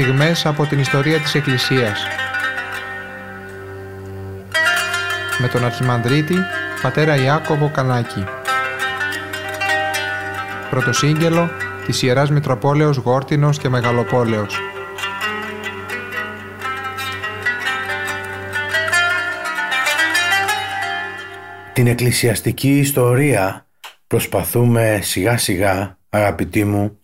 στιγμές από την ιστορία της Εκκλησίας. Με τον Αρχιμανδρίτη, πατέρα Ιάκωβο Κανάκη. Πρωτοσύγγελο της Ιεράς Μητροπόλεως Γόρτινος και Μεγαλοπόλεως. Την εκκλησιαστική ιστορία προσπαθούμε σιγά σιγά, αγαπητοί μου,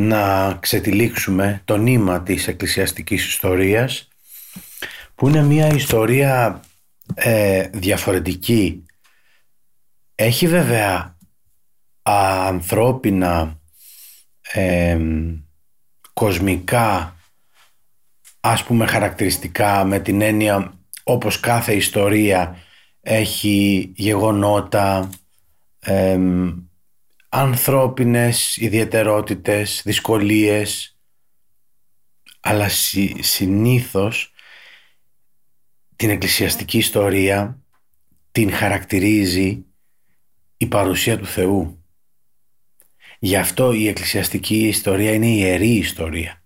να ξετυλίξουμε το νήμα της εκκλησιαστικής ιστορίας που είναι μια ιστορία ε, διαφορετική. Έχει βέβαια ανθρώπινα, ε, κοσμικά, ας πούμε χαρακτηριστικά με την έννοια όπως κάθε ιστορία έχει γεγονότα, ε, ανθρώπινες ιδιαιτερότητες, δυσκολίες, αλλά συ, συνήθως την εκκλησιαστική ιστορία την χαρακτηρίζει η παρουσία του Θεού. Γι' αυτό η εκκλησιαστική ιστορία είναι ιερή ιστορία.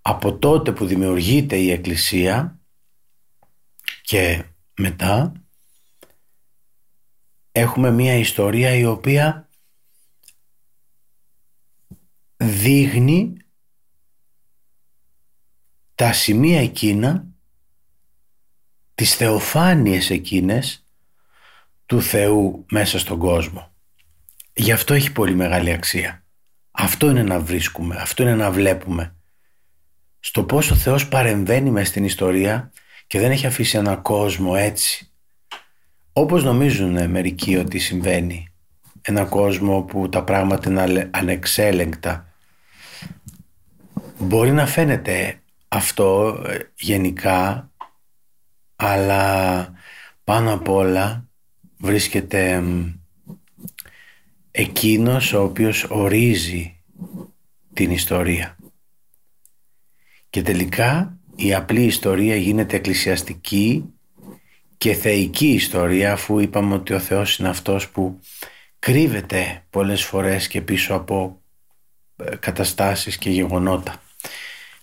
Από τότε που δημιουργείται η Εκκλησία και μετά έχουμε μία ιστορία η οποία δείχνει τα σημεία εκείνα, τις θεοφάνειες εκείνες του Θεού μέσα στον κόσμο. Γι' αυτό έχει πολύ μεγάλη αξία. Αυτό είναι να βρίσκουμε, αυτό είναι να βλέπουμε. Στο πώς ο Θεός παρεμβαίνει μέσα στην ιστορία και δεν έχει αφήσει ένα κόσμο έτσι όπως νομίζουν μερικοί ότι συμβαίνει ένα κόσμο που τα πράγματα είναι ανεξέλεγκτα μπορεί να φαίνεται αυτό ε, γενικά αλλά πάνω απ' όλα βρίσκεται εκείνος ο οποίος ορίζει την ιστορία. Και τελικά η απλή ιστορία γίνεται εκκλησιαστική και θεϊκή ιστορία αφού είπαμε ότι ο Θεός είναι αυτός που κρύβεται πολλές φορές και πίσω από ε, καταστάσεις και γεγονότα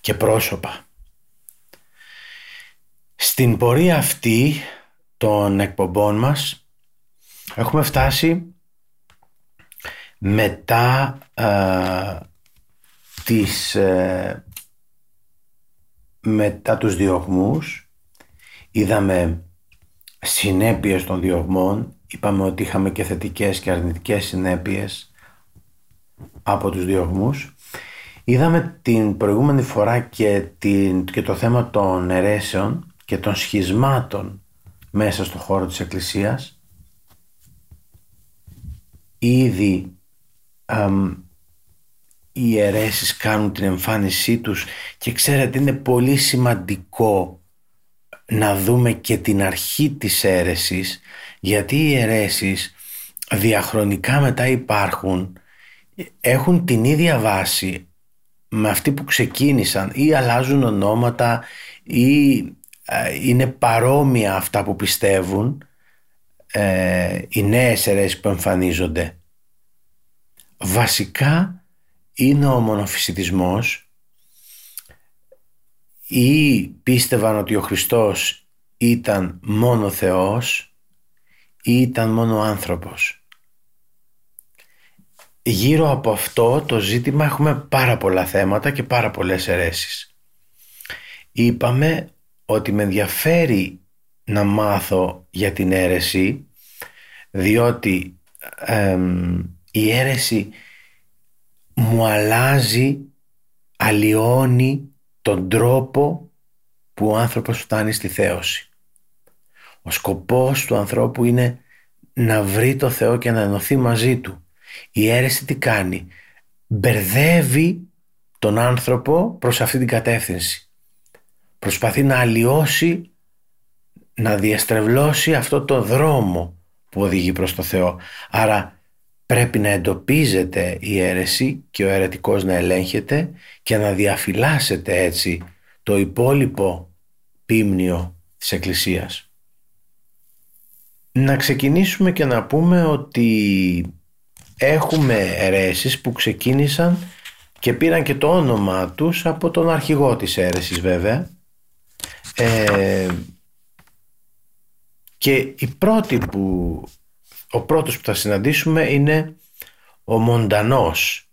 και πρόσωπα. Στην πορεία αυτή των εκπομπών μας έχουμε φτάσει μετά α, τις, ε, μετά τους διωγμούς είδαμε συνέπειες των διωγμών. Είπαμε ότι είχαμε και θετικές και αρνητικές συνέπειες από τους διωγμούς. Είδαμε την προηγούμενη φορά και, την, και το θέμα των αιρέσεων και των σχισμάτων μέσα στο χώρο της Εκκλησίας. Ήδη οι αιρέσεις κάνουν την εμφάνισή τους και ξέρετε είναι πολύ σημαντικό να δούμε και την αρχή της αίρεσης γιατί οι αιρέσεις διαχρονικά μετά υπάρχουν έχουν την ίδια βάση με αυτοί που ξεκίνησαν ή αλλάζουν ονόματα ή ε, είναι παρόμοια αυτά που πιστεύουν ε, οι νέες αιρέσεις που εμφανίζονται. Βασικά είναι ο μονοφυσιτισμός ή πίστευαν ότι ο Χριστός ήταν μόνο Θεός ή ήταν μόνο άνθρωπος. Γύρω από αυτό το ζήτημα έχουμε πάρα πολλά θέματα και πάρα πολλές αιρέσεις. Είπαμε ότι με ενδιαφέρει να μάθω για την αίρεση διότι η αίρεση μου αλλάζει, αλλοιώνει τον τρόπο που ο άνθρωπος φτάνει στη θέωση. Ο σκοπός του ανθρώπου είναι να βρει το Θεό και να ενωθεί μαζί Του. Η αίρεση τι κάνει; Μπερδεύει τον άνθρωπο προς αυτή την κατεύθυνση. Προσπαθεί να αλλοιώσει, να διαστρεβλώσει αυτό το δρόμο που οδηγεί προς το Θεό. Άρα πρέπει να εντοπίζεται η αίρεση και ο αιρετικός να ελέγχεται και να διαφυλάσσεται έτσι το υπόλοιπο πίμνιο της Εκκλησίας. Να ξεκινήσουμε και να πούμε ότι έχουμε αιρέσεις που ξεκίνησαν και πήραν και το όνομα τους από τον αρχηγό της αίρεσης βέβαια ε, και η πρώτη που, ο πρώτος που θα συναντήσουμε είναι ο Μοντανός.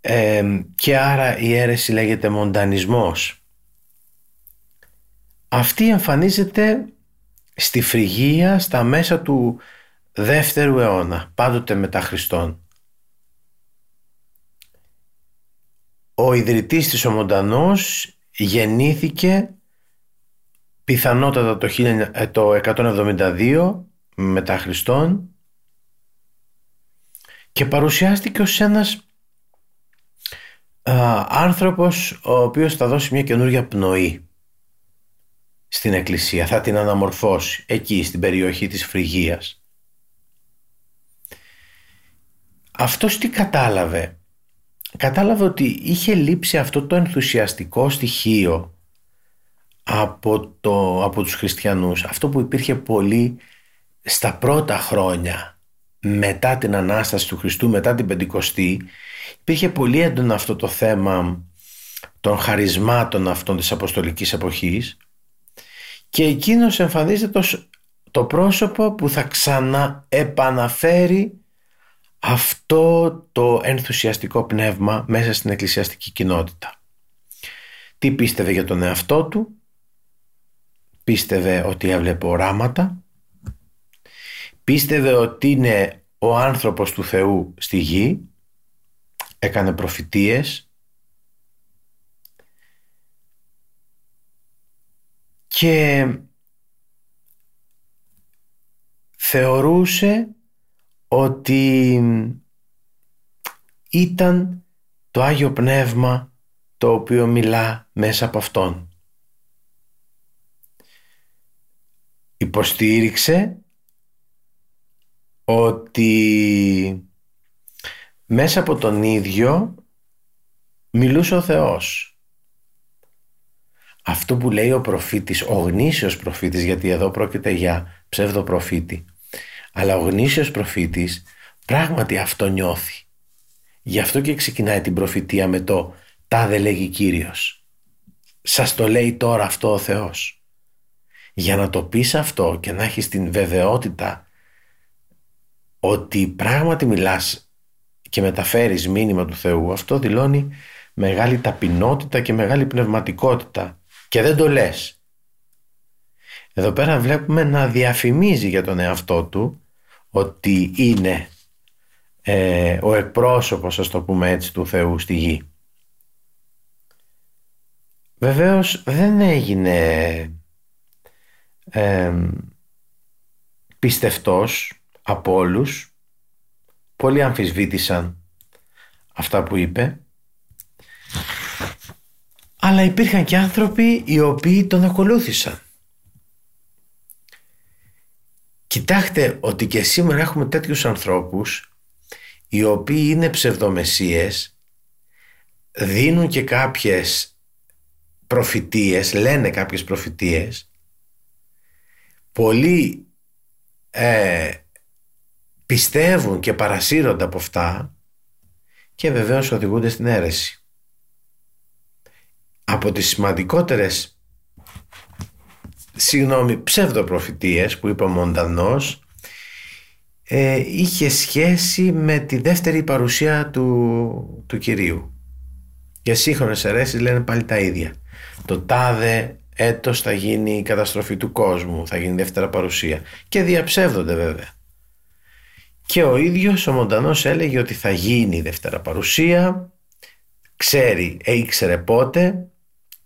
Ε, και άρα η αίρεση λέγεται Μοντανισμός. Αυτή εμφανίζεται στη Φρυγία στα μέσα του δεύτερου αιώνα πάντοτε μετά Χριστόν. Ο ιδρυτής της ο Μοντανός γεννήθηκε πιθανότατα το 172 ε, μετά Χριστόν και παρουσιάστηκε ως ένας α, άνθρωπος ο οποίος θα δώσει μια καινούργια πνοή στην εκκλησία, θα την αναμορφώσει εκεί στην περιοχή της Φρυγίας. Αυτός τι κατάλαβε; Κατάλαβε ότι είχε λείψει αυτό το ενθουσιαστικό στοιχείο από, το, από τους χριστιανούς. Αυτό που υπήρχε πολύ στα πρώτα χρόνια μετά την Ανάσταση του Χριστού, μετά την Πεντηκοστή, υπήρχε πολύ έντονο αυτό το θέμα των χαρισμάτων αυτών της Αποστολικής εποχής και εκείνος εμφανίζεται το πρόσωπο που θα ξαναεπαναφέρει αυτό το ενθουσιαστικό πνεύμα μέσα στην εκκλησιαστική κοινότητα. Τι πίστευε για τον εαυτό του, πίστευε ότι έβλεπε οράματα, πίστευε ότι είναι ο άνθρωπος του Θεού στη γη, έκανε προφητείες. Και θεωρούσε ότι ήταν το Άγιο Πνεύμα το οποίο μιλά μέσα από Αυτόν. Υποστήριξε ότι μέσα από τον ίδιο μιλούσε ο Θεός. Αυτό που λέει ο προφήτης, ο γνήσιος προφήτης, γιατί εδώ πρόκειται για ψεύδο προφήτη, αλλά ο γνήσιος προφήτης πράγματι αυτό νιώθει. Γι' αυτό και ξεκινάει την προφητεία με το «Τάδε λέγει Κύριος». Σας το λέει τώρα αυτό ο Θεός. Για να το πεις αυτό και να έχεις την βεβαιότητα ότι πράγματι μιλάς και μεταφέρεις μήνυμα του Θεού, αυτό δηλώνει μεγάλη ταπεινότητα και μεγάλη πνευματικότητα και δεν το λες. Εδώ πέρα βλέπουμε να διαφημίζει για τον εαυτό του ότι είναι ε, ο εκπρόσωπος, ας το πούμε έτσι, του Θεού στη γη. Βεβαίως δεν έγινε ε, πιστευτός από όλους. Πολλοί αμφισβήτησαν αυτά που είπε. Αλλά υπήρχαν και άνθρωποι οι οποίοι τον ακολούθησαν. Κοιτάξτε ότι και σήμερα έχουμε τέτοιους ανθρώπους οι οποίοι είναι ψευδομεσίες, δίνουν και κάποιες προφητείες, λένε κάποιες προφητείες, πολλοί ε, πιστεύουν και παρασύρονται από αυτά και βεβαίως οδηγούνται στην αίρεση. Από τις σημαντικότερες συγγνώμη, ψευδοπροφητείες που είπε ο Μοντανός ε, είχε σχέση με τη δεύτερη παρουσία του, του Κυρίου. Και σύγχρονες αιρέσεις λένε πάλι τα ίδια. Το τάδε έτος θα γίνει η καταστροφή του κόσμου, θα γίνει η δεύτερη παρουσία. Και διαψεύδονται βέβαια. Και ο ίδιος ο Μοντανός έλεγε ότι θα γίνει η δεύτερη παρουσία, ξέρει, ε, ήξερε πότε,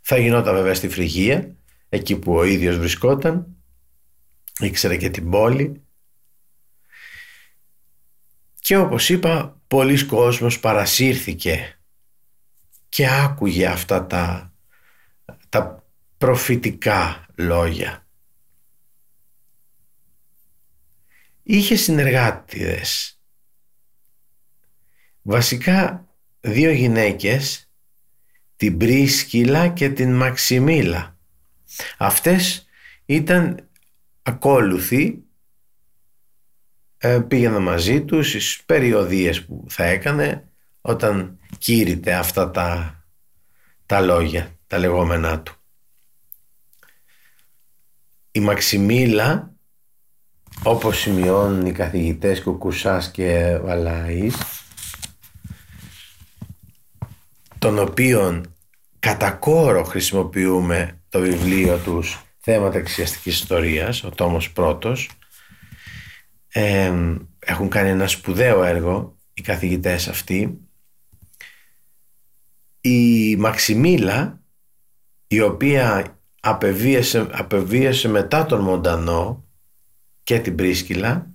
θα γινόταν βέβαια στη Φρυγία εκεί που ο ίδιος βρισκόταν, ήξερε και την πόλη. Και όπως είπα πολλοί κόσμος παρασύρθηκε. Και άκουγε αυτά τα, τα προφητικά λόγια. Είχε συνεργάτηδες. Βασικά δύο γυναίκες, την Πρίσκυλα και την Μαξιμίλα Αυτές ήταν ακόλουθοι ε, πήγαινα μαζί τους στις περιοδίες που θα έκανε όταν κήρυτε αυτά τα, τα λόγια, τα λεγόμενά του. Η Μαξιμίλα, όπως σημειώνουν οι καθηγητές Κουκουσάς και Βαλάης, των οποίων κατά κόρο χρησιμοποιούμε το βιβλίο τους θέματα εξιαστικής ιστορίας, ο τόμος πρώτος, έχουν κάνει ένα σπουδαίο έργο οι καθηγητές αυτοί. Η Μαξιμίλα, η οποία απεβίασε, απεβίασε μετά τον Μοντανό και την Πρίσκυλα,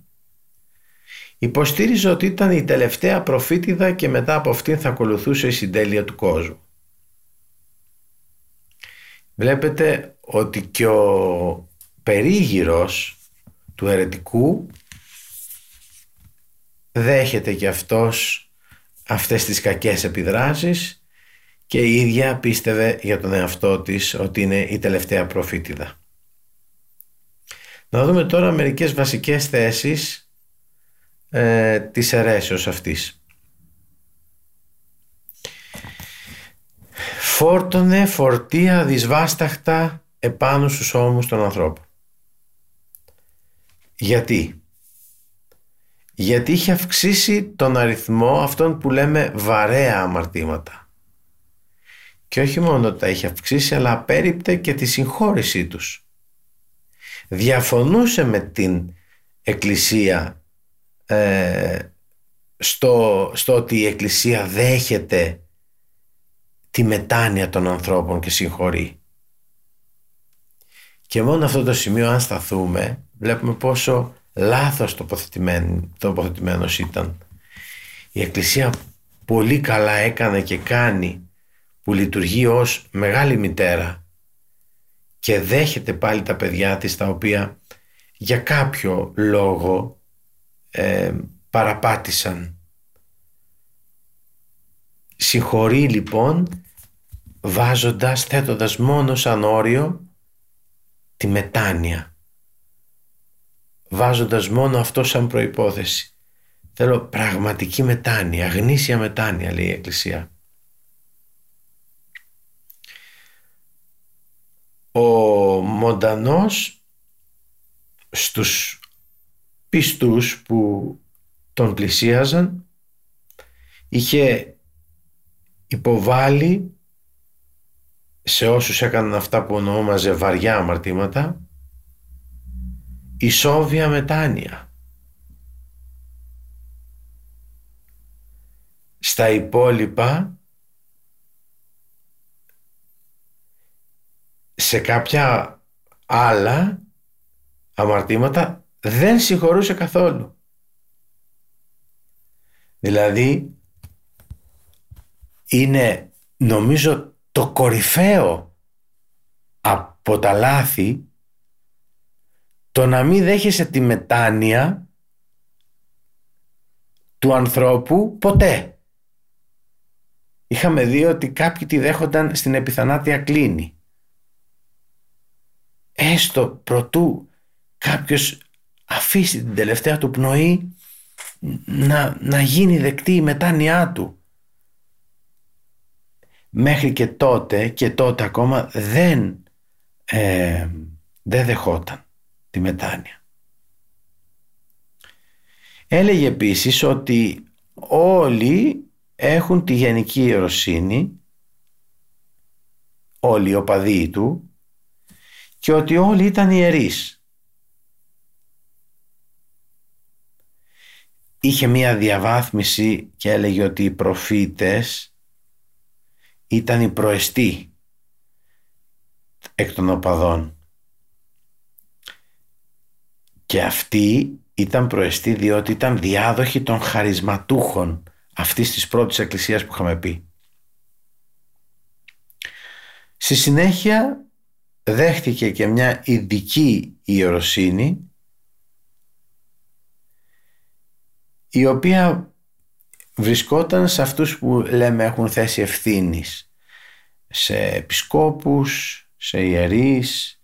υποστήριζε ότι ήταν η τελευταία προφήτηδα και μετά από αυτήν θα ακολουθούσε η συντέλεια του κόσμου. Βλέπετε ότι και ο περίγυρος του αιρετικού δέχεται και αυτός αυτές τις κακές επιδράσεις και η ίδια πίστευε για τον εαυτό της ότι είναι η τελευταία προφήτηδα. Να δούμε τώρα μερικές βασικές θέσεις ε, της αιρέσεως αυτής. Φόρτωνε φορτία δυσβάσταχτα επάνω στους ώμους των ανθρώπων. Γιατί; Γιατί είχε αυξήσει τον αριθμό αυτών που λέμε βαρέα αμαρτήματα. Και όχι μόνο τα είχε αυξήσει αλλά απέριπτε και τη συγχώρησή τους. Διαφωνούσε με την Εκκλησία ε, στο, στο ότι η Εκκλησία δέχεται τη μετάνοια των ανθρώπων και συγχωρεί. Και μόνο αυτό το σημείο αν σταθούμε βλέπουμε πόσο λάθος τοποθετημένο, τοποθετημένος ήταν. Η Εκκλησία πολύ καλά έκανε και κάνει που λειτουργεί ως μεγάλη μητέρα και δέχεται πάλι τα παιδιά της τα οποία για κάποιο λόγο ε, παραπάτησαν. Συγχωρεί λοιπόν βάζοντας, θέτοντας μόνο σαν όριο τη μετάνοια βάζοντας μόνο αυτό σαν προϋπόθεση. Θέλω πραγματική μετάνοια, γνήσια μετάνοια λέει η Εκκλησία. Ο Μοντανός στους πιστούς που τον πλησίαζαν είχε υποβάλει σε όσους έκαναν αυτά που ονόμαζε βαριά αμαρτήματα ισόβια μετάνοια. Στα υπόλοιπα σε κάποια άλλα αμαρτήματα δεν συγχωρούσε καθόλου. Δηλαδή είναι νομίζω το κορυφαίο από τα λάθη το να μην δέχεσαι τη μετάνοια του ανθρώπου ποτέ. Είχαμε δει ότι κάποιοι τη δέχονταν στην επιθανάτια κλίνη. Έστω προτού κάποιος αφήσει την τελευταία του πνοή να, να γίνει δεκτή η μετάνοιά του. Μέχρι και τότε και τότε ακόμα δεν, ε, δεν δεχόταν τη μετάνοια. Έλεγε επίσης ότι όλοι έχουν τη γενική ιεροσύνη, όλοι οι οπαδοί του και ότι όλοι ήταν ιερείς. Είχε μία διαβάθμιση και έλεγε ότι οι προφήτες ήταν οι προεστοί εκ των οπαδών και αυτοί ήταν προεστοί διότι ήταν διάδοχοι των χαρισματούχων αυτής της πρώτης εκκλησίας που είχαμε πει. Στη συνέχεια δέχτηκε και μια ειδική ιεροσύνη η οποία βρισκόταν σε αυτούς που λέμε έχουν θέση ευθύνης σε επισκόπους, σε ιερείς,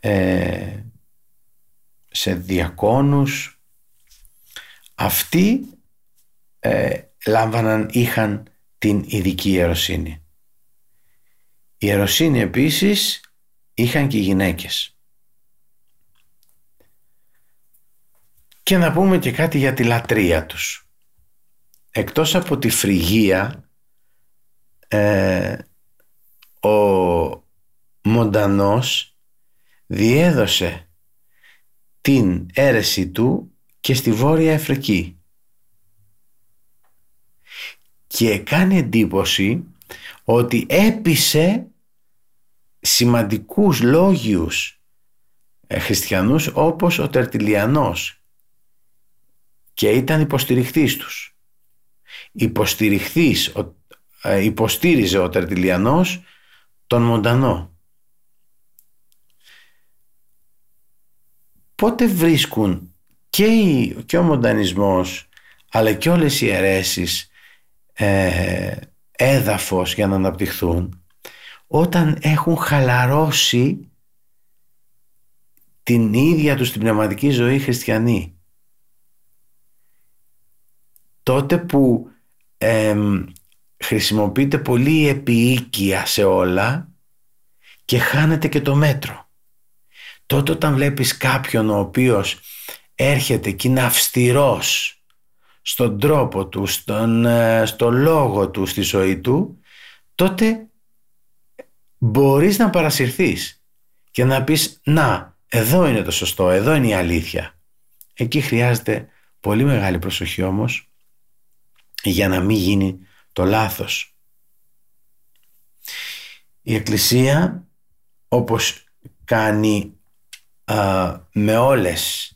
ε, σε διακόνους αυτοί ε, λάμβαναν, είχαν την ειδική ιεροσύνη. Η ιεροσύνη επίσης είχαν και οι γυναίκες. Και να πούμε και κάτι για τη λατρεία τους. Εκτός από τη φρυγία, ε, ο Μοντανός διέδωσε την αίρεση του και στη Βόρεια Αφρική. Και κάνει εντύπωση ότι έπεισε σημαντικούς λόγιους ε, χριστιανούς όπως ο Τερτιλιανός και ήταν υποστηριχτής τους. Υποστηριχτής, ε, υποστήριζε ο Τερτιλιανός τον Μοντανό. Πότε βρίσκουν και, και ο Μοντανισμός αλλά και όλες οι αιρέσεις ε, έδαφος για να αναπτυχθούν; Όταν έχουν χαλαρώσει την ίδια τους την πνευματική ζωή χριστιανοί. Τότε που ε, χρησιμοποιείται πολύ επίοικια σε όλα και χάνεται και το μέτρο. Τότε όταν βλέπεις κάποιον ο οποίος έρχεται και είναι αυστηρός στον τρόπο του, στον, ε, στο λόγο του, στη ζωή του, τότε μπορείς να παρασυρθείς και να πεις «Να, εδώ είναι το σωστό, εδώ είναι η αλήθεια». Εκεί χρειάζεται πολύ μεγάλη προσοχή όμως για να μην γίνει το λάθος. Η Εκκλησία όπως κάνει με όλες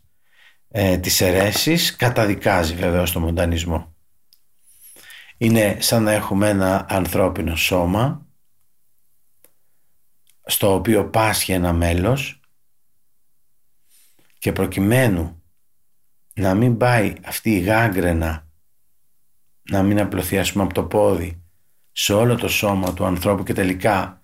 ε, τις αιρέσεις καταδικάζει βέβαια τον μοντανισμό. Είναι σαν να έχουμε ένα ανθρώπινο σώμα στο οποίο πάσχει ένα μέλος και προκειμένου να μην πάει αυτή η γάγκρενα να μην απλωθεί ας πούμε από το πόδι σε όλο το σώμα του ανθρώπου και τελικά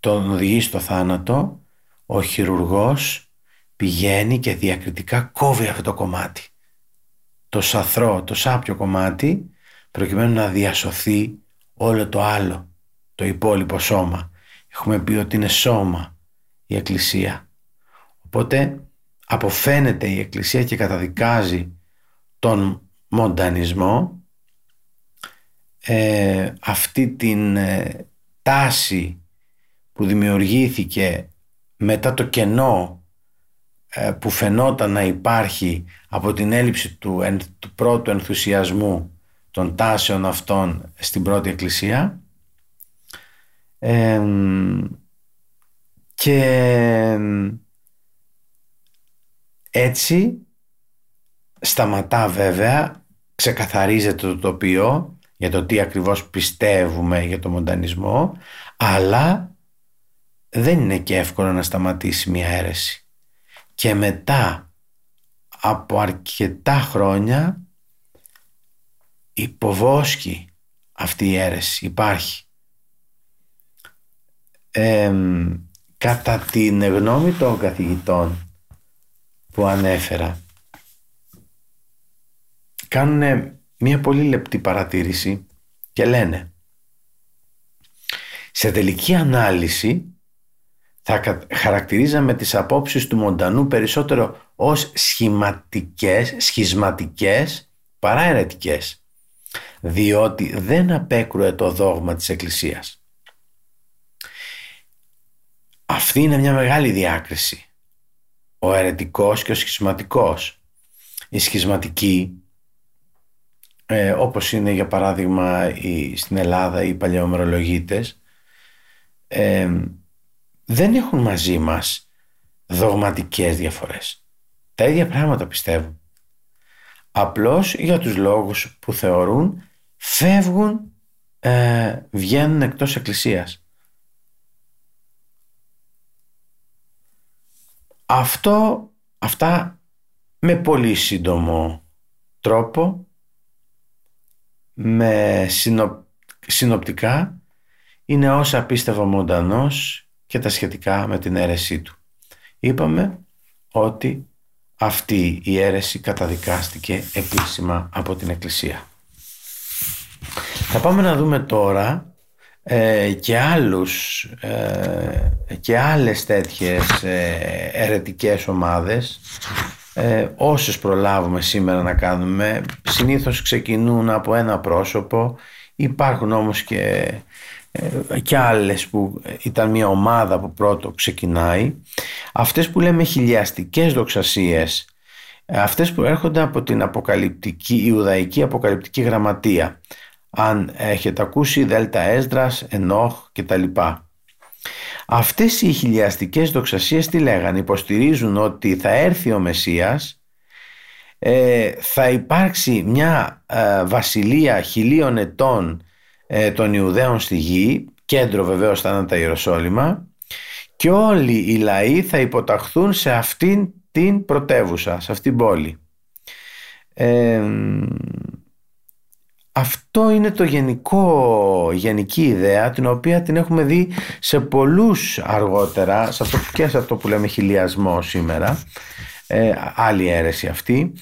τον οδηγεί στο θάνατο ο χειρουργός πηγαίνει και διακριτικά κόβει αυτό το κομμάτι. Το σαθρό, το σάπιο κομμάτι προκειμένου να διασωθεί όλο το άλλο το υπόλοιπο σώμα έχουμε πει ότι είναι σώμα η Εκκλησία. Οπότε αποφαίνεται η Εκκλησία και καταδικάζει τον μοντανισμό. Ε, αυτή την ε, τάση που δημιουργήθηκε μετά το κενό ε, που φαινόταν να υπάρχει από την έλλειψη του, του πρώτου ενθουσιασμού των τάσεων αυτών στην πρώτη εκκλησία και έτσι σταματά βέβαια ξεκαθαρίζεται το τοπίο για το τι ακριβώς πιστεύουμε για το μοντανισμό αλλά δεν είναι και εύκολο να σταματήσει μια αίρεση. Και μετά από αρκετά χρόνια υποβόσκει αυτή η αίρεση. Υπάρχει κατά την γνώμη των καθηγητών που ανέφερα κάνουν μία πολύ λεπτή παρατήρηση και λένε σε τελική ανάλυση θα χαρακτηρίζαμε τις απόψεις του Μοντανού περισσότερο ως σχηματικές, σχισματικές παρά αιρετικές διότι δεν απέκρουε το δόγμα της Εκκλησίας. Αυτή είναι μια μεγάλη διάκριση. Ο αιρετικός και ο σχισματικός. Η σχισματική ε, όπως είναι για παράδειγμα η, στην Ελλάδα οι παλαιομερολογίτες ε, δεν έχουν μαζί μας δογματικές διαφορές. Τα ίδια πράγματα πιστεύουν. Απλώς για τους λόγους που θεωρούν φεύγουν, ε, βγαίνουν εκτός εκκλησίας. Αυτό, αυτά με πολύ σύντομο τρόπο με συνοπτικά είναι όσα πίστευε ο Μοντανός και τα σχετικά με την αίρεσή του. Είπαμε ότι αυτή η αίρεση καταδικάστηκε επίσημα από την Εκκλησία. Θα πάμε να δούμε τώρα ε, και άλλους ε, και άλλες τέτοιες ε, ερετικές ομάδες ε, όσες προλάβουμε σήμερα να κάνουμε συνήθως ξεκινούν από ένα πρόσωπο. Υπάρχουν όμως και, ε, και άλλες που ήταν μια ομάδα που πρώτο ξεκινάει. Αυτές που λέμε χιλιαστικές δοξασίες αυτές που έρχονται από την αποκαλυπτική, Ιουδαϊκή αποκαλυπτική γραμματεία αν έχετε ακούσει Δέλτα Έσδρας, Ενόχ κτλ. Αυτές οι χιλιαστικές δοξασίες τι λέγανε, υποστηρίζουν ότι θα έρθει ο Μεσσίας, ε, θα υπάρξει μια ε, βασιλεία χιλίων ετών ε, των Ιουδαίων στη γη, κέντρο βεβαίως θα είναι τα Ιεροσόλυμα και όλοι οι λαοί θα υποταχθούν σε αυτήν την πρωτεύουσα, σε αυτήν την πόλη. Αυτό είναι το γενικό, γενική ιδέα την οποία την έχουμε δει σε πολλούς αργότερα σε αυτό, και σε αυτό που λέμε χιλιασμό σήμερα. Ε, άλλη αίρεση αυτή.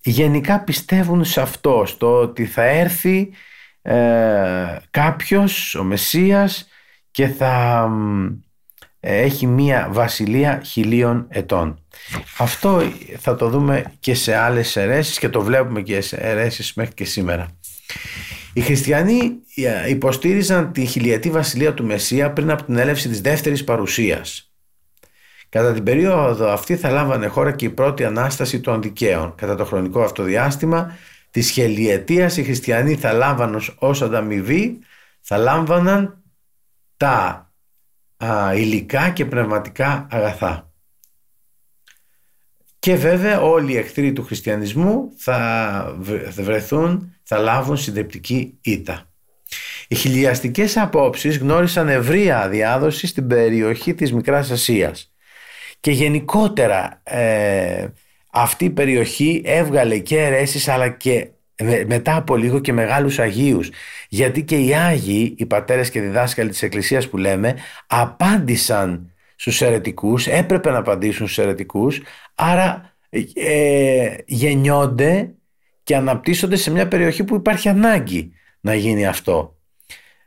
Γενικά πιστεύουν σε αυτό στο ότι θα έρθει ε, κάποιος ο Μεσσίας και θα έχει μία βασιλεία χιλίων ετών. Αυτό θα το δούμε και σε άλλες αιρέσεις και το βλέπουμε και σε αιρέσεις μέχρι και σήμερα. Οι χριστιανοί ε, υποστήριζαν τη χιλιετή βασιλεία του Μεσσία πριν από την έλευση της δεύτερης παρουσίας. Κατά την περίοδο αυτή θα λάμβανε χώρα και η πρώτη Ανάσταση των δικαίων. Κατά το χρονικό αυτό διάστημα της χιλιετίας οι χριστιανοί θα λάμβαναν ως ανταμοιβή θα λάμβαναν τα α, υλικά και πνευματικά αγαθά. Και βέβαια όλοι οι εχθροί του χριστιανισμού θα βρεθούν, θα λάβουν συντριπτική ήττα. Οι χιλιαστικές απόψεις γνώρισαν ευρεία διάδοση στην περιοχή της Μικράς Ασίας και γενικότερα ε, αυτή η περιοχή έβγαλε και αιρέσεις αλλά και μετά από λίγο και μεγάλους Αγίους γιατί και οι Άγιοι, οι πατέρες και διδάσκαλοι της Εκκλησίας που λέμε απάντησαν στους αιρετικούς, έπρεπε να απαντήσουν στους αιρετικούς άρα ε, γεννιόνται και αναπτύσσονται σε μια περιοχή που υπάρχει ανάγκη να γίνει αυτό.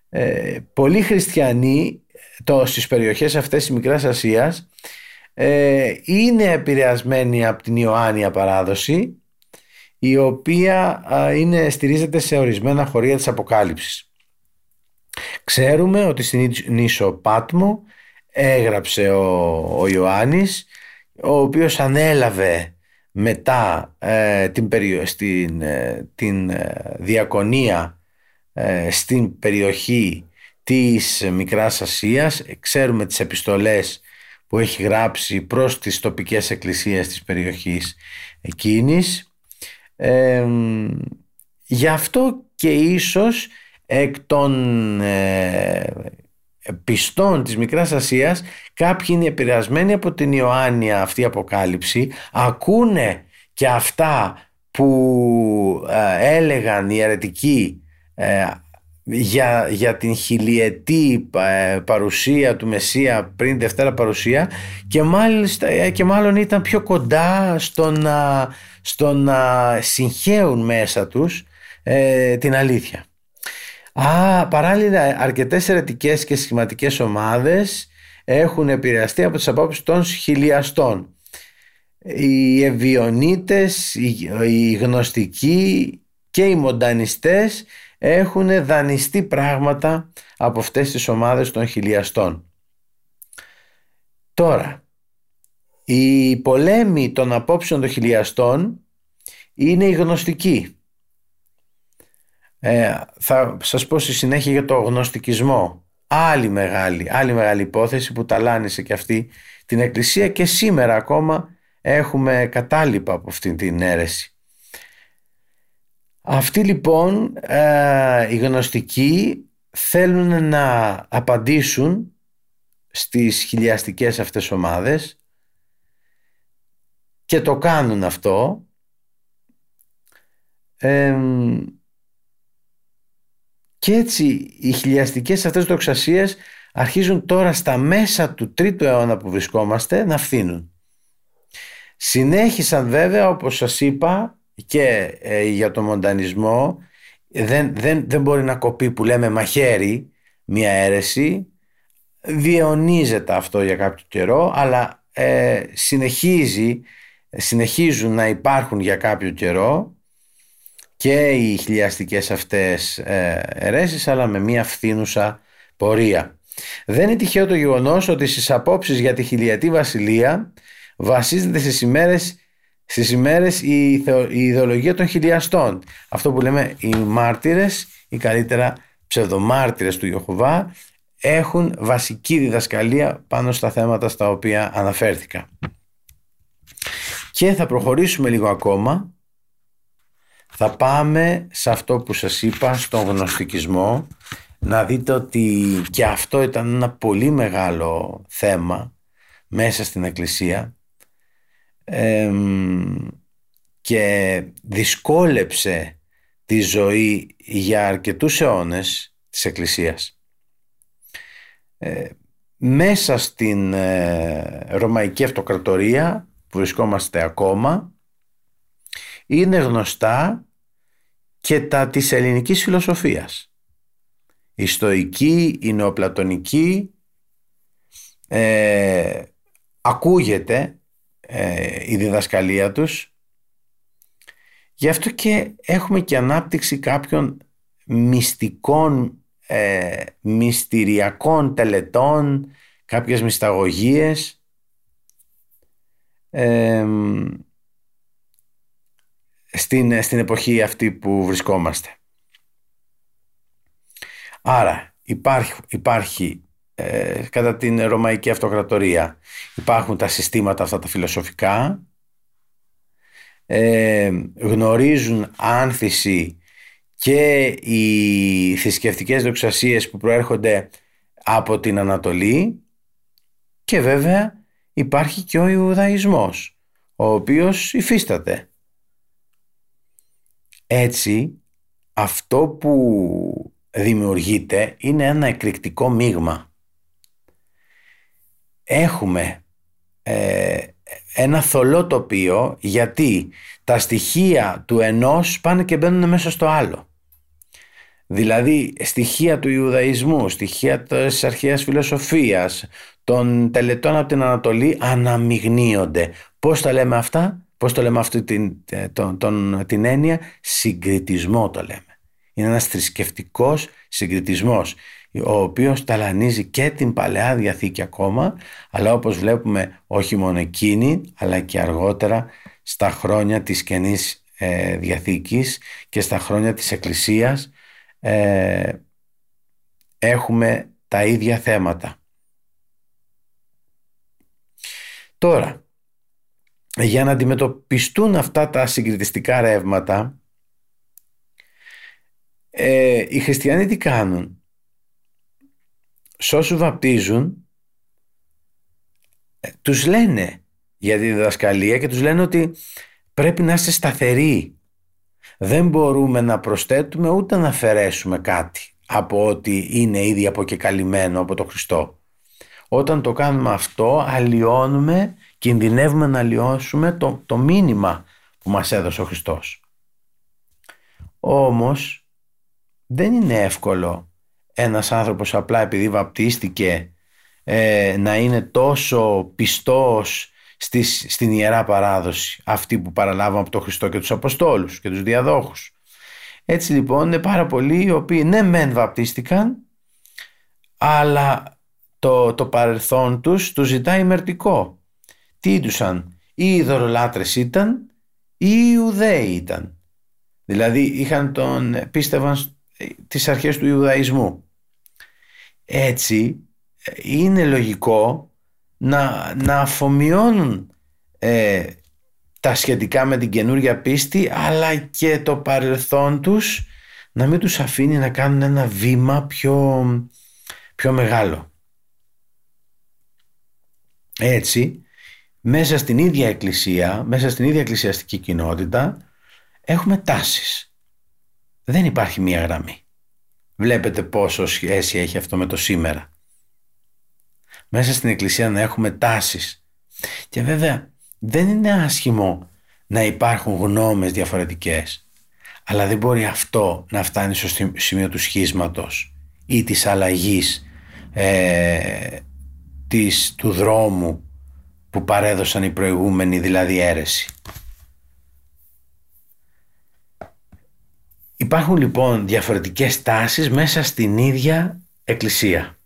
Ε, πολλοί χριστιανοί το, στις περιοχές αυτές της Μικράς Ασίας ε, είναι επηρεασμένοι από την Ιωάννια παράδοση η οποία είναι, στηρίζεται σε ορισμένα χωρία της Αποκάλυψης. Ξέρουμε ότι στην νήσο Πάτμο έγραψε ο, ο Ιωάννης ο οποίος ανέλαβε μετά ε, την, περιο, στην, ε, την ε, διακονία στην περιοχή της Μικράς Ασίας ξέρουμε τις επιστολές που έχει γράψει προς τις τοπικές εκκλησίες της περιοχής εκείνης γι' αυτό και ίσως εκ των ε, πιστών της Μικράς Ασίας κάποιοι είναι επηρεασμένοι από την Ιωάννια αυτή αποκάλυψη ακούνε και αυτά που ε, έλεγαν οι αιρετικοί ε, για, για την χιλιετή ε, παρουσία του Μεσσία πριν Δευτέρα παρουσία και, μάλιστα, και μάλλον ήταν πιο κοντά στο να, στο να συγχέουν μέσα τους ε, την αλήθεια. Α, παράλληλα αρκετές ερετικές και σχηματικές ομάδες έχουν επηρεαστεί από τις απόψεις των χιλιαστών. Οι ευιονίτες, οι, οι γνωστικοί και οι μοντανιστές έχουν δανειστεί πράγματα από αυτές τις ομάδες των χιλιαστών. Τώρα, η πολέμη των απόψεων των χιλιαστών είναι η γνωστική. Ε, θα σας πω στη συνέχεια για το γνωστικισμό. Άλλη μεγάλη, άλλη μεγάλη υπόθεση που ταλάνισε και αυτή την εκκλησία και σήμερα ακόμα έχουμε κατάλοιπα από αυτή την αίρεση. Αυτοί λοιπόν ε, οι γνωστικοί θέλουν να απαντήσουν στις χιλιαστικές αυτές ομάδες και το κάνουν αυτό. Και έτσι οι χιλιαστικές αυτές δοξασίες αρχίζουν τώρα στα μέσα του τρίτου αιώνα που βρισκόμαστε να φθήνουν. Συνέχισαν βέβαια όπως σας είπα και ε, για το μοντανισμό. Δεν, δεν, δεν μπορεί να κοπεί που λέμε μαχαίρι μια αίρεση. Διαιωνίζεται αυτό για κάποιο καιρό αλλά ε, συνεχίζει συνεχίζουν να υπάρχουν για κάποιο καιρό και οι χιλιαστικές αυτές ε, αιρέσεις αλλά με μια φθήνουσα πορεία. Δεν είναι τυχαίο το γεγονός ότι στις απόψεις για τη χιλιατή βασιλεία βασίζεται στις ημέρες, στις ημέρες η, η ιδεολογία των χιλιαστών. Αυτό που λέμε οι μάρτυρες ή καλύτερα ψευδομάρτυρες του Ιωχωβά έχουν βασική διδασκαλία πάνω στα θέματα στα οποία αναφέρθηκα. Και θα προχωρήσουμε λίγο ακόμα. Θα πάμε σε αυτό που σας είπα, στον γνωστικισμό. Να δείτε ότι και αυτό ήταν ένα πολύ μεγάλο θέμα μέσα στην Εκκλησία και δυσκόλεψε τη ζωή για αρκετούς αιώνες της Εκκλησίας. Ε, μέσα στην ε, Ρωμαϊκή Αυτοκρατορία που βρισκόμαστε ακόμα είναι γνωστά και τα της ελληνικής φιλοσοφίας. Η στοική, η νεοπλατωνική ε, ακούγεται ε, η διδασκαλία τους γι' αυτό και έχουμε και ανάπτυξη κάποιων μυστικών ε, μυστηριακών τελετών κάποιες μυσταγωγίες στην, στην εποχή αυτή που βρισκόμαστε. Άρα υπάρχει, υπάρχει ε, κατά την Ρωμαϊκή Αυτοκρατορία υπάρχουν τα συστήματα αυτά τα φιλοσοφικά ε, γνωρίζουν άνθηση και οι θρησκευτικές δοξασίες που προέρχονται από την Ανατολή και βέβαια υπάρχει και ο Ιουδαϊσμός, ο οποίος υφίσταται. Έτσι, αυτό που δημιουργείται είναι ένα εκρηκτικό μείγμα. Έχουμε ε, ένα θολό τοπίο γιατί τα στοιχεία του ενός πάνε και μπαίνουν μέσα στο άλλο. Δηλαδή στοιχεία του Ιουδαϊσμού, στοιχεία της αρχαίας φιλοσοφίας, των τελετών από την Ανατολή αναμειγνύονται. Πώς τα λέμε αυτά, πώς το λέμε αυτή την, ε, τον, τον, την έννοια, συγκριτισμό το λέμε. Είναι ένας θρησκευτικός συγκριτισμός ο οποίος ταλανίζει και την Παλαιά Διαθήκη ακόμα αλλά όπως βλέπουμε όχι μόνο εκείνη αλλά και αργότερα στα χρόνια της Καινής ε, Διαθήκης και στα χρόνια της Εκκλησίας ε, έχουμε τα ίδια θέματα. Τώρα, για να αντιμετωπιστούν αυτά τα συγκριτιστικά ρεύματα, ε, οι χριστιανοί τι κάνουν; Σ' όσους βαπτίζουν, ε, τους λένε για τη διδασκαλία και τους λένε ότι πρέπει να είστε σταθεροί. Δεν μπορούμε να προσθέτουμε ούτε να αφαιρέσουμε κάτι από ό,τι είναι ήδη αποκεκαλυμμένο από τον Χριστό. Όταν το κάνουμε αυτό αλλοιώνουμε, κινδυνεύουμε να αλλοιώσουμε το, το μήνυμα που μας έδωσε ο Χριστός. Όμως δεν είναι εύκολο ένας άνθρωπος απλά επειδή βαπτίστηκε ε, να είναι τόσο πιστός στις, στην Ιερά Παράδοση αυτή που παραλάβαμε από τον Χριστό και τους Αποστόλους και τους διαδόχους. Έτσι λοιπόν είναι πάρα πολλοί οι οποίοι ναι μεν βαπτίστηκαν αλλά το, το παρελθόν τους τους ζητάει μερτικό. Τι ήτουσαν, ή οι δωρολάτρες ήταν ή οι Ιουδαίοι ήταν. Δηλαδή είχαν τον, πίστευαν τις αρχές του Ιουδαϊσμού. Έτσι είναι λογικό να, να αφομοιώνουν ε, τα σχετικά με την καινούργια πίστη αλλά και το παρελθόν τους να μην τους αφήνει να κάνουν ένα βήμα πιο, πιο μεγάλο. Έτσι, μέσα στην ίδια εκκλησία, μέσα στην ίδια εκκλησιαστική κοινότητα, έχουμε τάσεις. Δεν υπάρχει μία γραμμή. Βλέπετε πόσο σχέση έχει αυτό με το σήμερα. Μέσα στην εκκλησία να έχουμε τάσεις. Και βέβαια δεν είναι άσχημο να υπάρχουν γνώμες διαφορετικές. Αλλά δεν μπορεί αυτό να φτάνει στο σημείο του σχίσματος ή της αλλαγής ε, της, του δρόμου που παρέδωσαν οι προηγούμενοι, δηλαδή αίρεση. Υπάρχουν λοιπόν διαφορετικές τάσεις μέσα στην ίδια εκκλησία.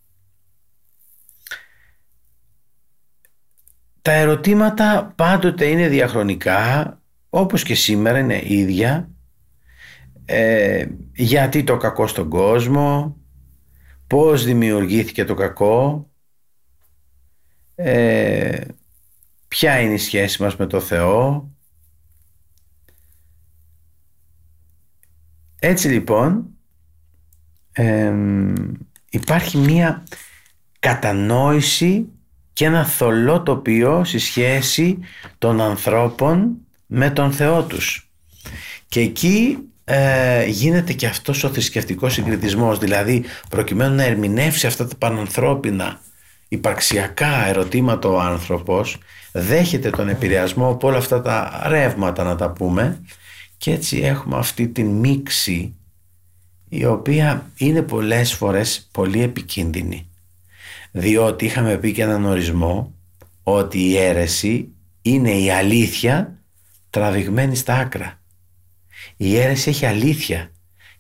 Τα ερωτήματα πάντοτε είναι διαχρονικά, όπως και σήμερα είναι ίδια. Ε, γιατί το κακό στον κόσμο, πώς δημιουργήθηκε το κακό, ε, ποια είναι η σχέση μας με το Θεό; Έτσι λοιπόν υπάρχει μία κατανόηση και ένα θολό τοπίο στη σχέση των ανθρώπων με τον Θεό τους. Και εκεί ε, γίνεται και αυτός ο θρησκευτικός συγκριτισμός, δηλαδή προκειμένου να ερμηνεύσει αυτά τα πανανθρώπινα υπαρξιακά ερωτήματα ο άνθρωπος, δέχεται τον επηρεασμό από όλα αυτά τα ρεύματα να τα πούμε και έτσι έχουμε αυτή την μίξη η οποία είναι πολλές φορές πολύ επικίνδυνη διότι είχαμε πει και έναν ορισμό ότι η αίρεση είναι η αλήθεια τραβηγμένη στα άκρα. Η αίρεση έχει αλήθεια,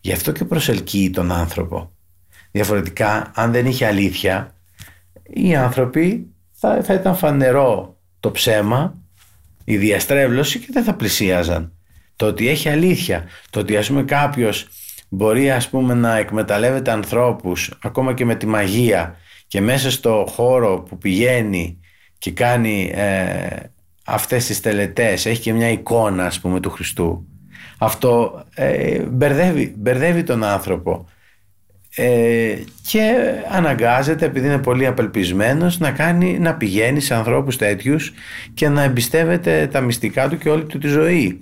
γι' αυτό και προσελκύει τον άνθρωπο. Διαφορετικά, αν δεν είχε αλήθεια, οι άνθρωποι θα, θα ήταν φανερό το ψέμα, η διαστρέβλωση και δεν θα πλησίαζαν. Το ότι έχει αλήθεια, το ότι ας πούμε κάποιος μπορεί ας πούμε να εκμεταλλεύεται ανθρώπους ακόμα και με τη μαγεία και μέσα στο χώρο που πηγαίνει και κάνει ε, αυτές τις τελετές έχει και μια εικόνα ας πούμε του Χριστού αυτό ε, μπερδεύει, μπερδεύει τον άνθρωπο ε, και αναγκάζεται επειδή είναι πολύ απελπισμένος να, κάνει, να πηγαίνει σε ανθρώπους τέτοιους και να εμπιστεύεται τα μυστικά του και όλη του τη ζωή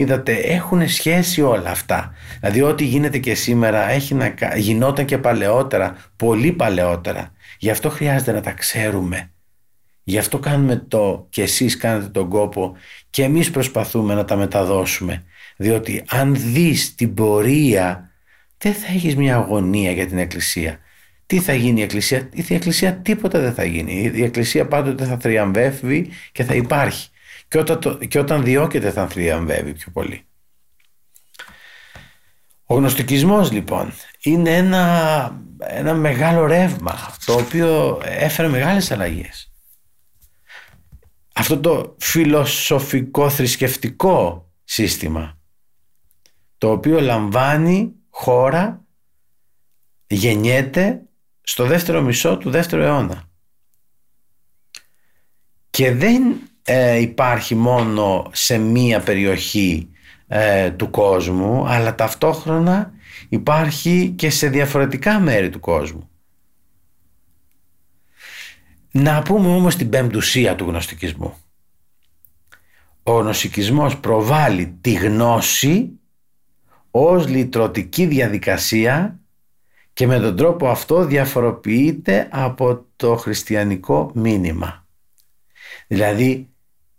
Είδατε, έχουν σχέση όλα αυτά. Δηλαδή ό,τι γίνεται και σήμερα έχει να, γινόταν και παλαιότερα, πολύ παλαιότερα. Γι' αυτό χρειάζεται να τα ξέρουμε. Γι' αυτό κάνουμε το και εσείς κάνετε τον κόπο και εμείς προσπαθούμε να τα μεταδώσουμε. Διότι αν δεις την πορεία δεν θα έχεις μια αγωνία για την Εκκλησία. Τι θα γίνει η Εκκλησία, η Εκκλησία τίποτα δεν θα γίνει. Η Εκκλησία πάντοτε θα θριαμβεύει και θα υπάρχει. Και όταν, και όταν διώκεται θα θριαμβεύει πιο πολύ. Ο γνωστικισμός λοιπόν είναι ένα, ένα μεγάλο ρεύμα το οποίο έφερε μεγάλες αλλαγές. Αυτό το φιλοσοφικό θρησκευτικό σύστημα το οποίο λαμβάνει χώρα, γεννιέται στο δεύτερο μισό του δεύτερου αιώνα. Και δεν ε, υπάρχει μόνο σε μία περιοχή ε, του κόσμου αλλά ταυτόχρονα υπάρχει και σε διαφορετικά μέρη του κόσμου. Να πούμε όμως την πεμπτουσία του γνωστικισμού. Ο γνωστικισμός προβάλλει τη γνώση ως λυτρωτική διαδικασία και με τον τρόπο αυτό διαφοροποιείται από το χριστιανικό μήνυμα. Δηλαδή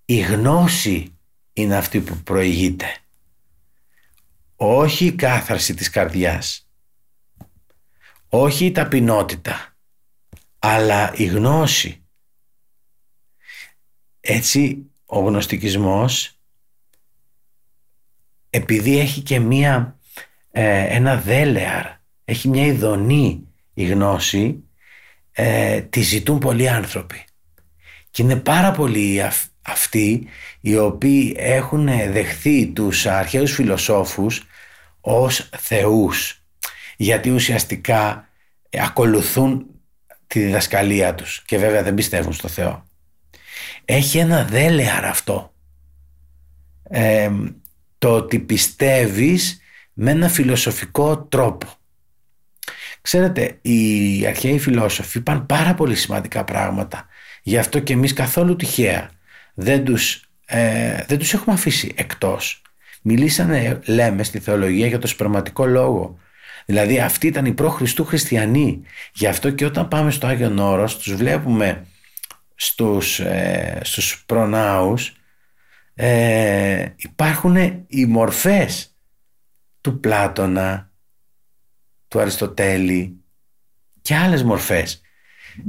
η γνώση είναι αυτή που προηγείται. Όχι η κάθαρση της καρδιάς. Όχι η ταπεινότητα. Αλλά η γνώση. Έτσι ο γνωστικισμός επειδή έχει και μία, ε, ένα δέλεαρ, έχει μια ειδονή η γνώση, ε, τη ζητούν πολλοί άνθρωποι. Και είναι πάρα πολλοί αυτοί οι οποίοι έχουν δεχθεί τους αρχαίους φιλοσόφους ως θεούς γιατί ουσιαστικά ακολουθούν τη διδασκαλία τους και βέβαια δεν πιστεύουν στο Θεό. Έχει ένα δέλεαρ αυτό. Το ότι πιστεύεις με ένα φιλοσοφικό τρόπο. Ξέρετε, οι αρχαίοι φιλόσοφοι είπαν πάρα πολύ σημαντικά πράγματα. Γι' αυτό και εμείς καθόλου τυχαία δεν τους, ε, δεν τους έχουμε αφήσει εκτός. Μιλήσανε, λέμε, στη θεολογία για το σπερματικό λόγο. Δηλαδή αυτοί ήταν οι προ-Χριστού χριστιανοί. Γι' αυτό και όταν πάμε στο Άγιο Όρος τους βλέπουμε στους, ε, στους προνάους ε, υπάρχουν οι μορφές του Πλάτωνα, του Αριστοτέλη και άλλες μορφές.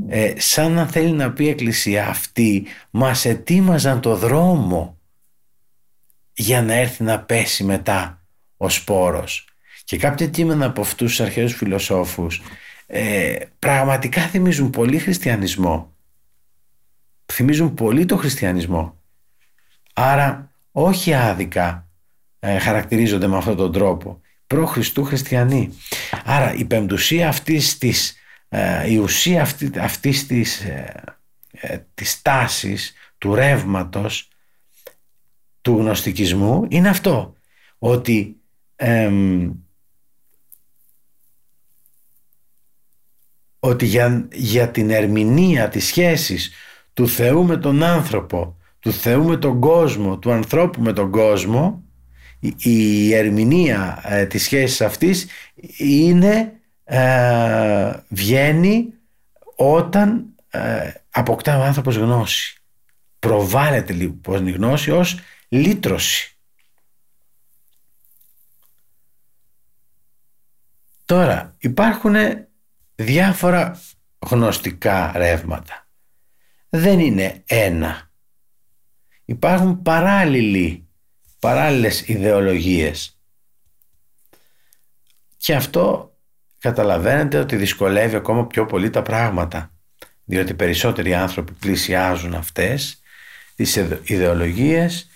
Ε, σαν να θέλει να πει η Εκκλησία αυτή μας ετοίμαζαν το δρόμο για να έρθει να πέσει μετά ο σπόρος. Και κάποια κείμενα από αυτούς τους αρχαίους φιλοσόφους ε, πραγματικά θυμίζουν πολύ χριστιανισμό. Θυμίζουν πολύ το χριστιανισμό. Άρα όχι άδικα ε, χαρακτηρίζονται με αυτόν τον τρόπο. Προ Χριστού χριστιανοί. Άρα η πεμπτουσία αυτής της, ε, η ουσία αυτή, αυτής της, ε, ε, της τάσης, του ρεύματος, του γνωστικισμού είναι αυτό. Ότι ότι για, για την ερμηνεία της σχέσης του Θεού με τον άνθρωπο, του Θεού με τον κόσμο, του ανθρώπου με τον κόσμο, η, ερμηνεία ε, της σχέσης αυτής είναι, ε, βγαίνει όταν ε, αποκτά ο άνθρωπος γνώση. Προβάλλεται λοιπόν η γνώση ως λύτρωση. Τώρα υπάρχουν διάφορα γνωστικά ρεύματα. Δεν είναι ένα. Υπάρχουν παράλληλοι, παράλληλες ιδεολογίες. Και αυτό καταλαβαίνετε ότι δυσκολεύει ακόμα πιο πολύ τα πράγματα. Διότι περισσότεροι άνθρωποι πλησιάζουν αυτές τις ιδεολογίες,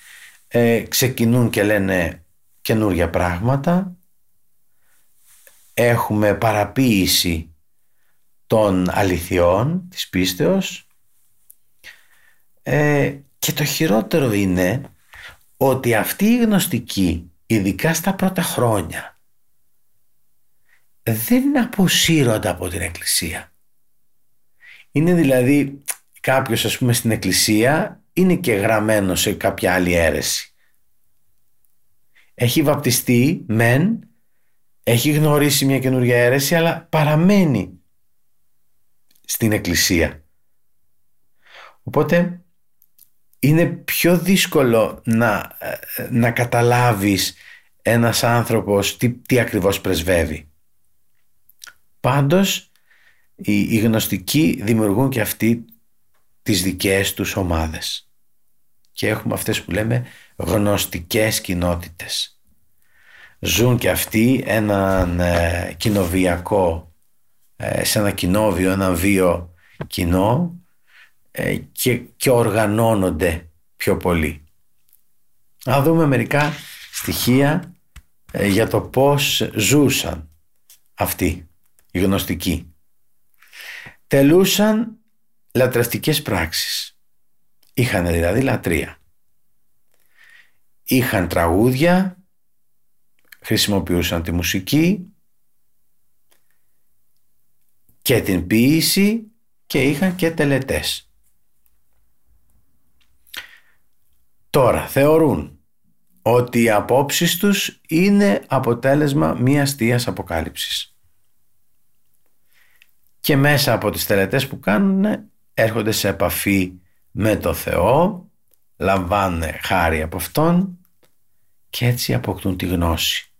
ε, ξεκινούν και λένε καινούργια πράγματα, έχουμε παραποίηση των αληθιών της πίστεως ε, και το χειρότερο είναι ότι αυτοί οι γνωστικοί ειδικά στα πρώτα χρόνια δεν αποσύρονται από την εκκλησία είναι δηλαδή κάποιος ας πούμε στην εκκλησία είναι και γραμμένος σε κάποια άλλη αίρεση έχει βαπτιστεί μεν έχει γνωρίσει μια καινούργια αίρεση αλλά παραμένει στην εκκλησία. Οπότε είναι πιο δύσκολο να, ε, να καταλάβεις ένας άνθρωπος τι, τι ακριβώς πρεσβεύει. Πάντως οι, οι γνωστικοί δημιουργούν και αυτοί τις δικές τους ομάδες. Και έχουμε αυτές που λέμε γνωστικές κοινότητες. Ζουν και αυτοί έναν ε, κοινοβιακό ε, σε ένα κοινόβιο, ένα βίο κοινό ε, και, και οργανώνονται πιο πολύ. Να δούμε μερικά στοιχεία ε, για το πώς ζούσαν αυτοί οι γνωστικοί. Τελούσαν λατρευτικές πράξεις. Είχαν δηλαδή λατρεία. Είχαν τραγούδια, χρησιμοποιούσαν τη μουσική, και την ποίηση και είχαν και τελετές. Τώρα θεωρούν ότι οι απόψεις τους είναι αποτέλεσμα μία αστείας αποκάλυψης. Και μέσα από τις τελετές που κάνουν έρχονται σε επαφή με το Θεό, λαμβάνουν χάρη από Αυτόν και έτσι αποκτούν τη γνώση.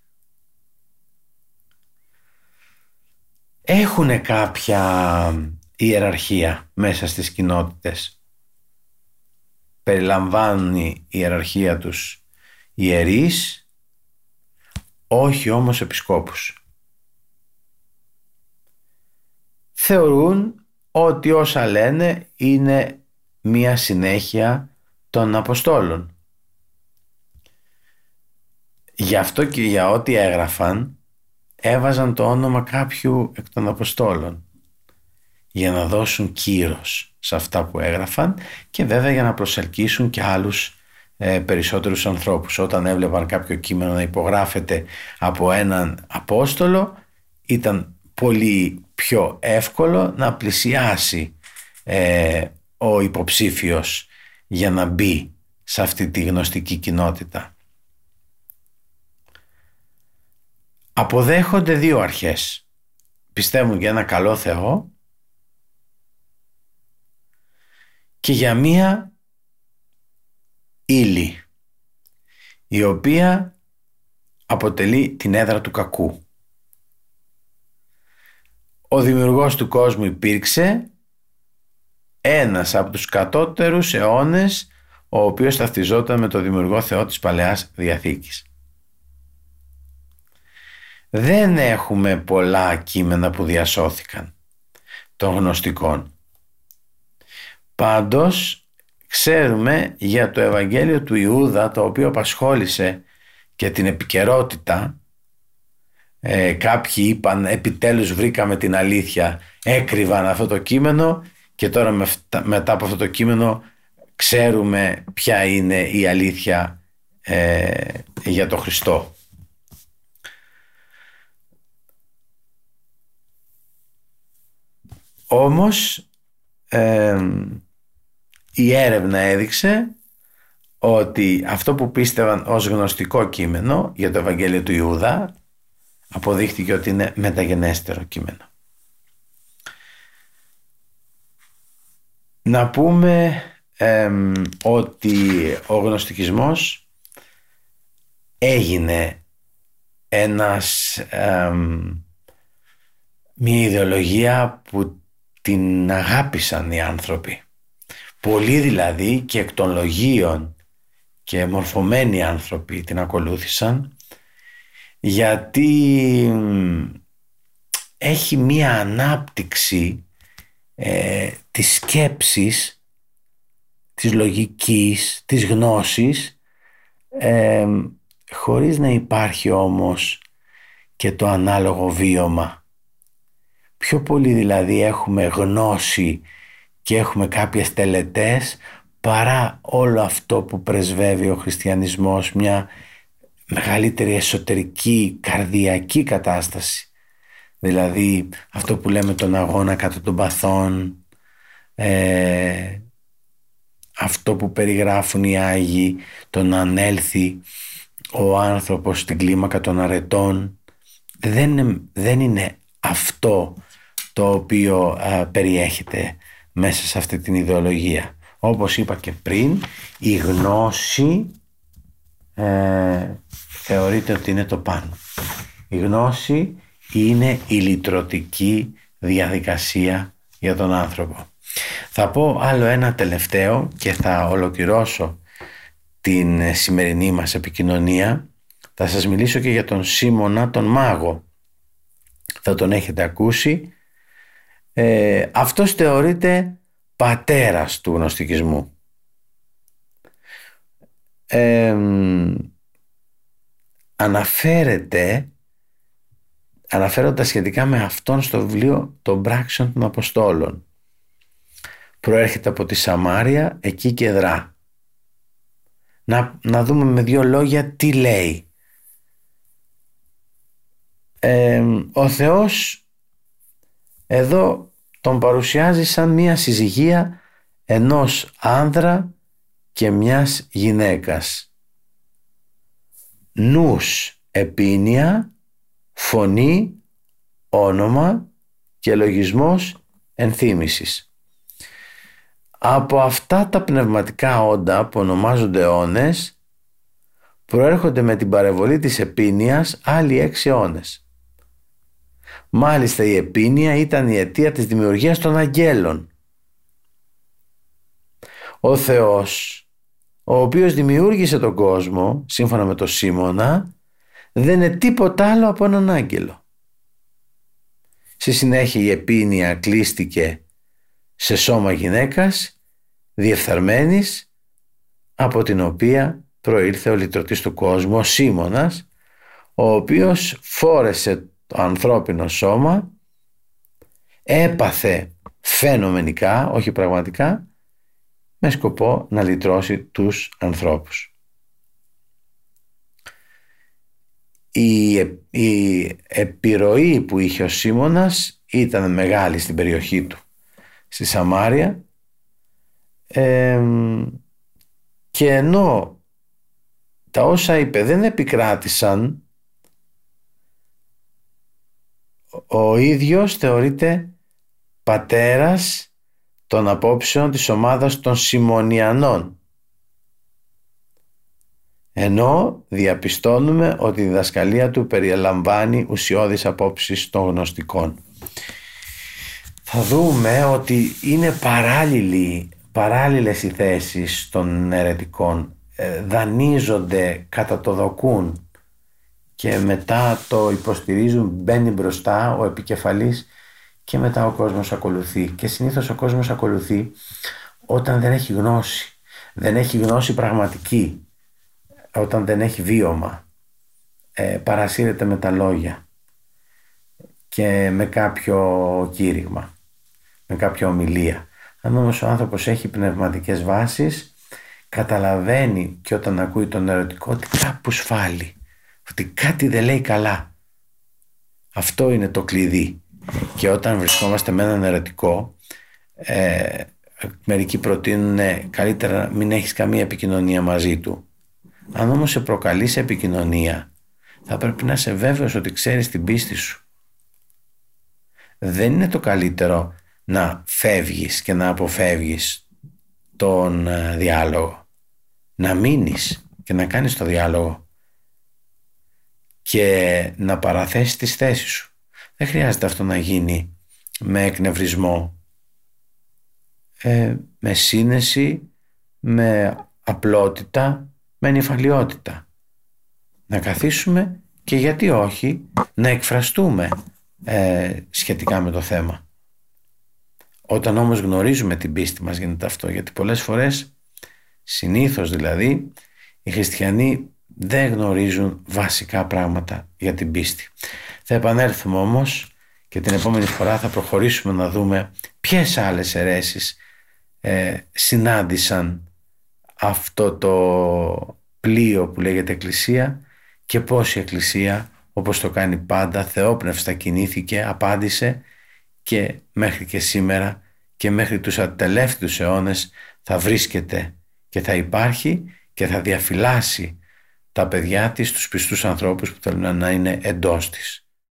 έχουν κάποια ιεραρχία μέσα στις κοινότητες; Περιλαμβάνουν η ιεραρχία τους ιερείς, όχι όμως επισκόπους. Θεωρούν ότι όσα λένε είναι μία συνέχεια των Αποστόλων. Γι' αυτό και για ό,τι έγραφαν έβαζαν το όνομα κάποιου εκ των Αποστόλων για να δώσουν κύρος σε αυτά που έγραφαν και βέβαια για να προσελκύσουν και άλλους ε, περισσότερους ανθρώπους. Όταν έβλεπαν κάποιο κείμενο να υπογράφεται από έναν Απόστολο ήταν πολύ πιο εύκολο να πλησιάσει ε, ο υποψήφιος για να μπει σε αυτή τη γνωστική κοινότητα. αποδέχονται δύο αρχές. Πιστεύουν για ένα καλό Θεό και για μία ύλη η οποία αποτελεί την έδρα του κακού. Ο δημιουργός του κόσμου υπήρξε ένας από τους κατώτερους αιώνες ο οποίος ταυτιζόταν με το δημιουργό Θεό της Παλαιάς Διαθήκης. Δεν έχουμε πολλά κείμενα που διασώθηκαν των γνωστικών. Πάντως ξέρουμε για το Ευαγγέλιο του Ιούδα το οποίο απασχόλησε και την επικαιρότητα ε, κάποιοι είπαν επιτέλους βρήκαμε την αλήθεια έκρυβαν αυτό το κείμενο και τώρα μετά από αυτό το κείμενο ξέρουμε ποια είναι η αλήθεια ε, για το Χριστό. Όμως η έρευνα έδειξε ότι αυτό που πίστευαν ως γνωστικό κείμενο για το Ευαγγέλιο του Ιούδα αποδείχτηκε ότι είναι μεταγενέστερο κείμενο. Να πούμε ότι ο γνωστικισμός έγινε ένας μια ιδεολογία που την αγάπησαν οι άνθρωποι. Πολλοί δηλαδή και εκ των λογίων και μορφωμένοι άνθρωποι την ακολούθησαν γιατί έχει μία ανάπτυξη ε, της σκέψης, της λογικής, της γνώσης ε, χωρίς να υπάρχει όμως και το ανάλογο βίωμα. Πιο πολύ δηλαδή έχουμε γνώση και έχουμε κάποιες τελετές παρά όλο αυτό που πρεσβεύει ο χριστιανισμός μια μεγαλύτερη εσωτερική καρδιακή κατάσταση. Δηλαδή αυτό που λέμε τον αγώνα κατά των παθών ε, αυτό που περιγράφουν οι Άγιοι το να ανέλθει ο άνθρωπος στην κλίμακα των αρετών δεν είναι, δεν είναι αυτό το οποίο περιέχεται μέσα σε αυτή την ιδεολογία. Όπως είπα και πριν, η γνώση ε, θεωρείται ότι είναι το πάνω. Η γνώση είναι η λυτρωτική διαδικασία για τον άνθρωπο. Θα πω άλλο ένα τελευταίο και θα ολοκληρώσω την σημερινή μας επικοινωνία. Θα σας μιλήσω και για τον Σίμωνα τον Μάγο. Θα τον έχετε ακούσει ε, αυτός θεωρείται πατέρας του γνωστικισμού. Ε, αναφέρεται αναφέροντα σχετικά με αυτόν στο βιβλίο των πράξεων των Αποστόλων. Προέρχεται από τη Σαμάρια, εκεί και δρά. Να, να δούμε με δύο λόγια τι λέει. Ε, ο Θεός εδώ τον παρουσιάζει σαν μια συζυγία ενός άνδρα και μιας γυναίκας. Νους επίνεια, φωνή, όνομα και λογισμός ενθύμησης. Από αυτά τα πνευματικά όντα που ονομάζονται αιώνες προέρχονται με την παρεβολή της επίνειας άλλοι έξι αιώνες. Μάλιστα η επίνεια ήταν η αιτία της δημιουργίας των αγγέλων. Ο Θεός, ο οποίος δημιούργησε τον κόσμο, σύμφωνα με το Σίμωνα, δεν είναι τίποτα άλλο από έναν άγγελο. Στη συνέχεια η επίνεια κλείστηκε σε σώμα γυναίκας, διεφθαρμένης, από την οποία προήλθε ο λυτρωτής του κόσμου, ο Σίμωνας, ο οποίος φόρεσε το ανθρώπινο σώμα έπαθε φαινομενικά, όχι πραγματικά, με σκοπό να λυτρώσει τους ανθρώπους. Η, η επιρροή που είχε ο Σίμωνας ήταν μεγάλη στην περιοχή του, στη Σαμάρια και ενώ τα όσα είπε δεν επικράτησαν ο ίδιος θεωρείται πατέρας των απόψεων της ομάδας των Σιμωνιανών. ενώ διαπιστώνουμε ότι η διδασκαλία του περιλαμβάνει ουσιώδεις απόψεις των γνωστικών. Θα δούμε ότι είναι παράλληλοι, παράλληλες οι θέσεις των αιρετικών. Ε, δανείζονται, κατά το δοκούν και μετά το υποστηρίζουν, μπαίνει μπροστά ο επικεφαλής και μετά ο κόσμος ακολουθεί. Και συνήθως ο κόσμος ακολουθεί όταν δεν έχει γνώση. Δεν έχει γνώση πραγματική όταν δεν έχει βίωμα ε, παρασύρεται με τα λόγια και με κάποιο κήρυγμα, με κάποια ομιλία. Αν όμως ο άνθρωπος έχει πνευματικές βάσεις καταλαβαίνει και όταν ακούει τον ερωτικό ότι κάπου σφάλει, ότι κάτι δεν λέει καλά. Αυτό είναι το κλειδί. Και όταν βρισκόμαστε με έναν ερωτικό, ε, μερικοί προτείνουν καλύτερα μην έχεις καμία επικοινωνία μαζί του αν όμως σε προκαλείς σε επικοινωνία, θα πρέπει να είσαι βέβαιος ότι ξέρεις την πίστη σου. Δεν είναι το καλύτερο να φεύγεις και να αποφεύγεις τον ε, διάλογο. Να μείνεις και να κάνεις το διάλογο και να παραθέσεις τις θέσεις σου. Δεν χρειάζεται αυτό να γίνει με εκνευρισμό, ε, με σύνεση, με απλότητα με νυφαλιότητα. Να καθίσουμε και γιατί όχι να εκφραστούμε ε, σχετικά με το θέμα. Όταν όμως γνωρίζουμε την πίστη μας γίνεται αυτό γιατί πολλές φορές συνήθως δηλαδή οι χριστιανοί δεν γνωρίζουν βασικά πράγματα για την πίστη. Θα επανέλθουμε όμως και την επόμενη φορά θα προχωρήσουμε να δούμε ποιες άλλες αιρέσεις ε, συνάντησαν αυτό το πλοίο που λέγεται Εκκλησία και πώς η Εκκλησία όπως το κάνει πάντα θεόπνευστα κινήθηκε, απάντησε και μέχρι και σήμερα και μέχρι τους ατελεύτους αιώνες θα βρίσκεται και θα υπάρχει και θα διαφυλάσει τα παιδιά της, τους πιστούς ανθρώπους που θέλουν να είναι εντός της.